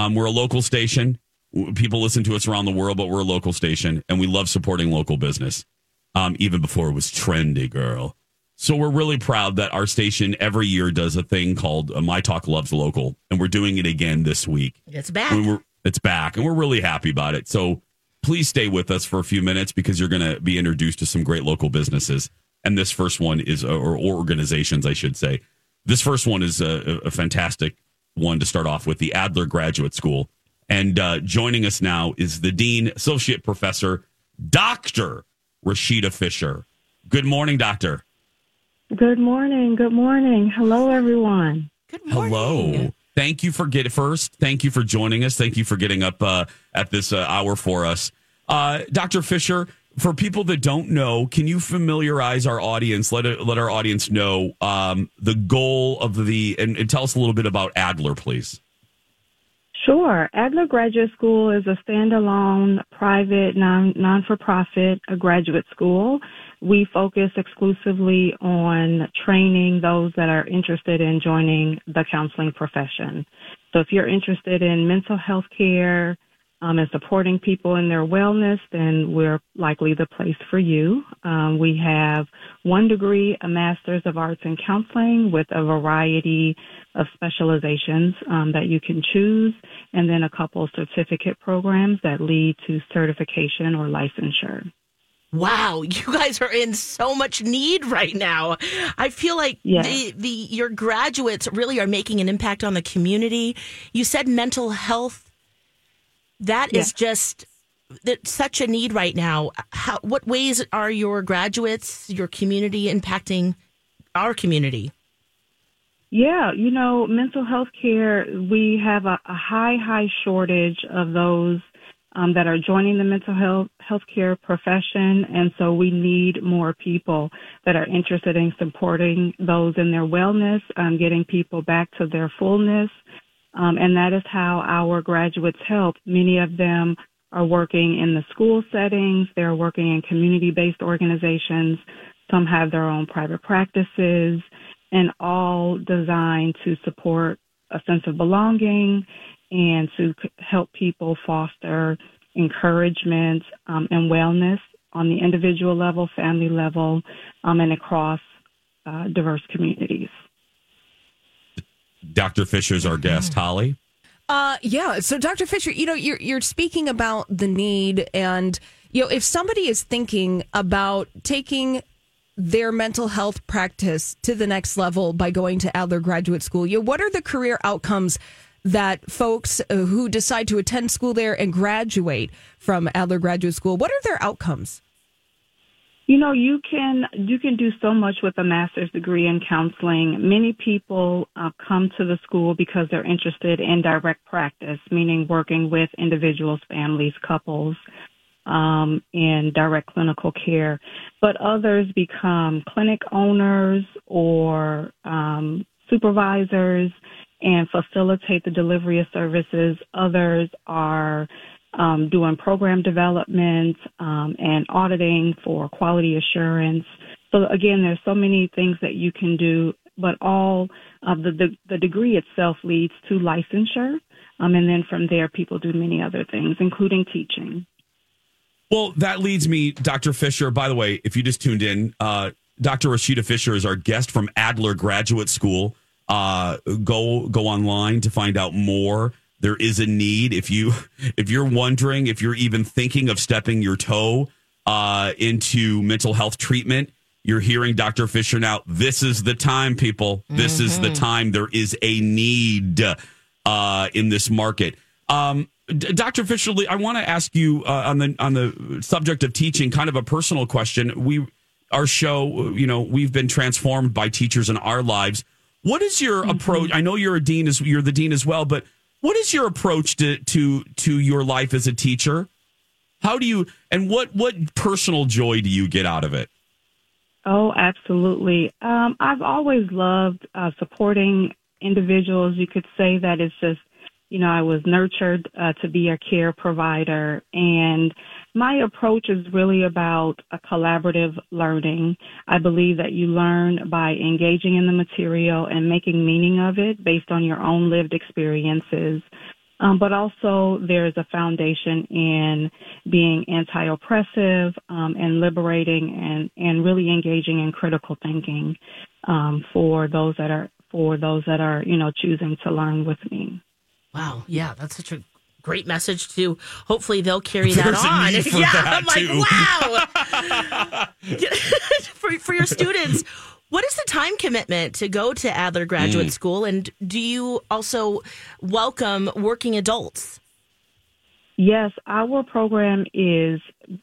Um, we're a local station. People listen to us around the world, but we're a local station, and we love supporting local business. Um, even before it was trendy, girl. So we're really proud that our station every year does a thing called uh, My Talk Loves Local, and we're doing it again this week. It's back. We were, it's back, and we're really happy about it. So please stay with us for a few minutes because you're going to be introduced to some great local businesses. And this first one is, or organizations, I should say. This first one is a, a fantastic one to start off with the Adler Graduate School. And uh, joining us now is the Dean, Associate Professor, Dr. Rashida Fisher. Good morning, Doctor. Good morning. Good morning. Hello, everyone. Good morning. Hello. Thank you for getting first. Thank you for joining us. Thank you for getting up uh, at this uh, hour for us, uh, Dr. Fisher. For people that don't know, can you familiarize our audience? Let it, let our audience know um, the goal of the and, and tell us a little bit about Adler, please. Sure. Adler Graduate School is a standalone, private, non non for profit graduate school we focus exclusively on training those that are interested in joining the counseling profession. So if you're interested in mental health care um, and supporting people in their wellness, then we're likely the place for you. Um, we have one degree, a master's of arts in counseling with a variety of specializations um, that you can choose, and then a couple certificate programs that lead to certification or licensure. Wow, you guys are in so much need right now. I feel like the, the your graduates really are making an impact on the community. You said mental health. That yeah. is just such a need right now. How, what ways are your graduates, your community impacting our community? Yeah, you know, mental health care, we have a, a high, high shortage of those um, that are joining the mental health healthcare profession, and so we need more people that are interested in supporting those in their wellness, um, getting people back to their fullness, um, and that is how our graduates help. Many of them are working in the school settings, they're working in community-based organizations. Some have their own private practices, and all designed to support a sense of belonging and to help people foster encouragement um, and wellness on the individual level, family level, um, and across uh, diverse communities. Dr. Fisher's our guest, Holly. Uh, yeah. So, Dr. Fisher, you know, you're you're speaking about the need, and you know, if somebody is thinking about taking their mental health practice to the next level by going to Adler Graduate School, you know, what are the career outcomes that folks uh, who decide to attend school there and graduate from Adler Graduate School, what are their outcomes? You know, you can you can do so much with a master's degree in counseling. Many people uh, come to the school because they're interested in direct practice, meaning working with individuals, families, couples, um, in direct clinical care. But others become clinic owners or um, supervisors and facilitate the delivery of services. Others are um, doing program development um, and auditing for quality assurance. So again, there's so many things that you can do, but all of the, the, the degree itself leads to licensure. Um, and then from there, people do many other things, including teaching. Well, that leads me, Dr. Fisher. By the way, if you just tuned in, uh, Dr. Rashida Fisher is our guest from Adler Graduate School. Uh, go go online to find out more. There is a need if you if you're wondering if you're even thinking of stepping your toe uh, into mental health treatment. You're hearing Dr. Fisher now. This is the time, people. This mm-hmm. is the mm-hmm. time. There is a need uh, in this market. Um, Dr. Fisher, I want to ask you uh, on the on the subject of teaching, kind of a personal question. We our show, you know, we've been transformed by teachers in our lives. What is your mm-hmm. approach? I know you're a dean as you're the dean as well, but what is your approach to to to your life as a teacher? How do you and what what personal joy do you get out of it? Oh, absolutely. Um, I've always loved uh, supporting individuals. You could say that it's just you know, I was nurtured uh, to be a care provider and my approach is really about a collaborative learning. I believe that you learn by engaging in the material and making meaning of it based on your own lived experiences. Um, but also there's a foundation in being anti-oppressive um, and liberating and, and really engaging in critical thinking um, for those that are for those that are you know choosing to learn with me. Wow, yeah, that's such a great message to hopefully they'll carry that There's a on. need for yeah, that, I'm like, wow. for for your students, what is the time commitment to go to Adler Graduate Mm. School and do you also welcome working adults? Yes, our program is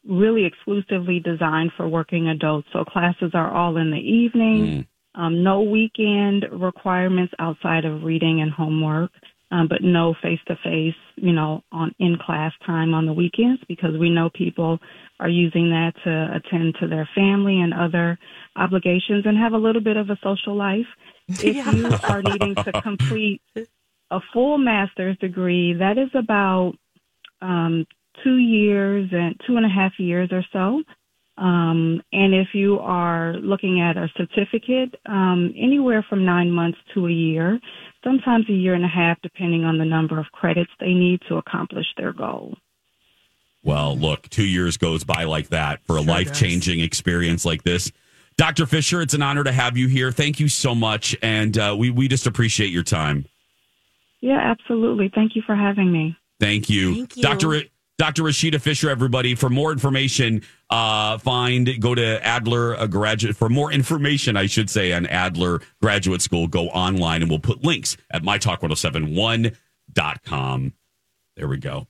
really exclusively designed for working adults. So classes are all in the evening, um, no weekend requirements outside of reading and homework, um, but no face to face, you know, on in class time on the weekends because we know people are using that to attend to their family and other obligations and have a little bit of a social life. If you are needing to complete a full master's degree, that is about um, two years and two and a half years or so. Um, and if you are looking at a certificate, um, anywhere from nine months to a year, sometimes a year and a half, depending on the number of credits they need to accomplish their goal. Well, look, two years goes by like that for a life changing experience like this. Dr. Fisher, it's an honor to have you here. Thank you so much. And uh, we, we just appreciate your time. Yeah, absolutely. Thank you for having me. Thank you. Thank you. Dr. Dr. Rashida Fisher, everybody. For more information, uh, find, go to Adler a graduate. For more information, I should say, on Adler Graduate School, go online and we'll put links at mytalk1071.com. There we go.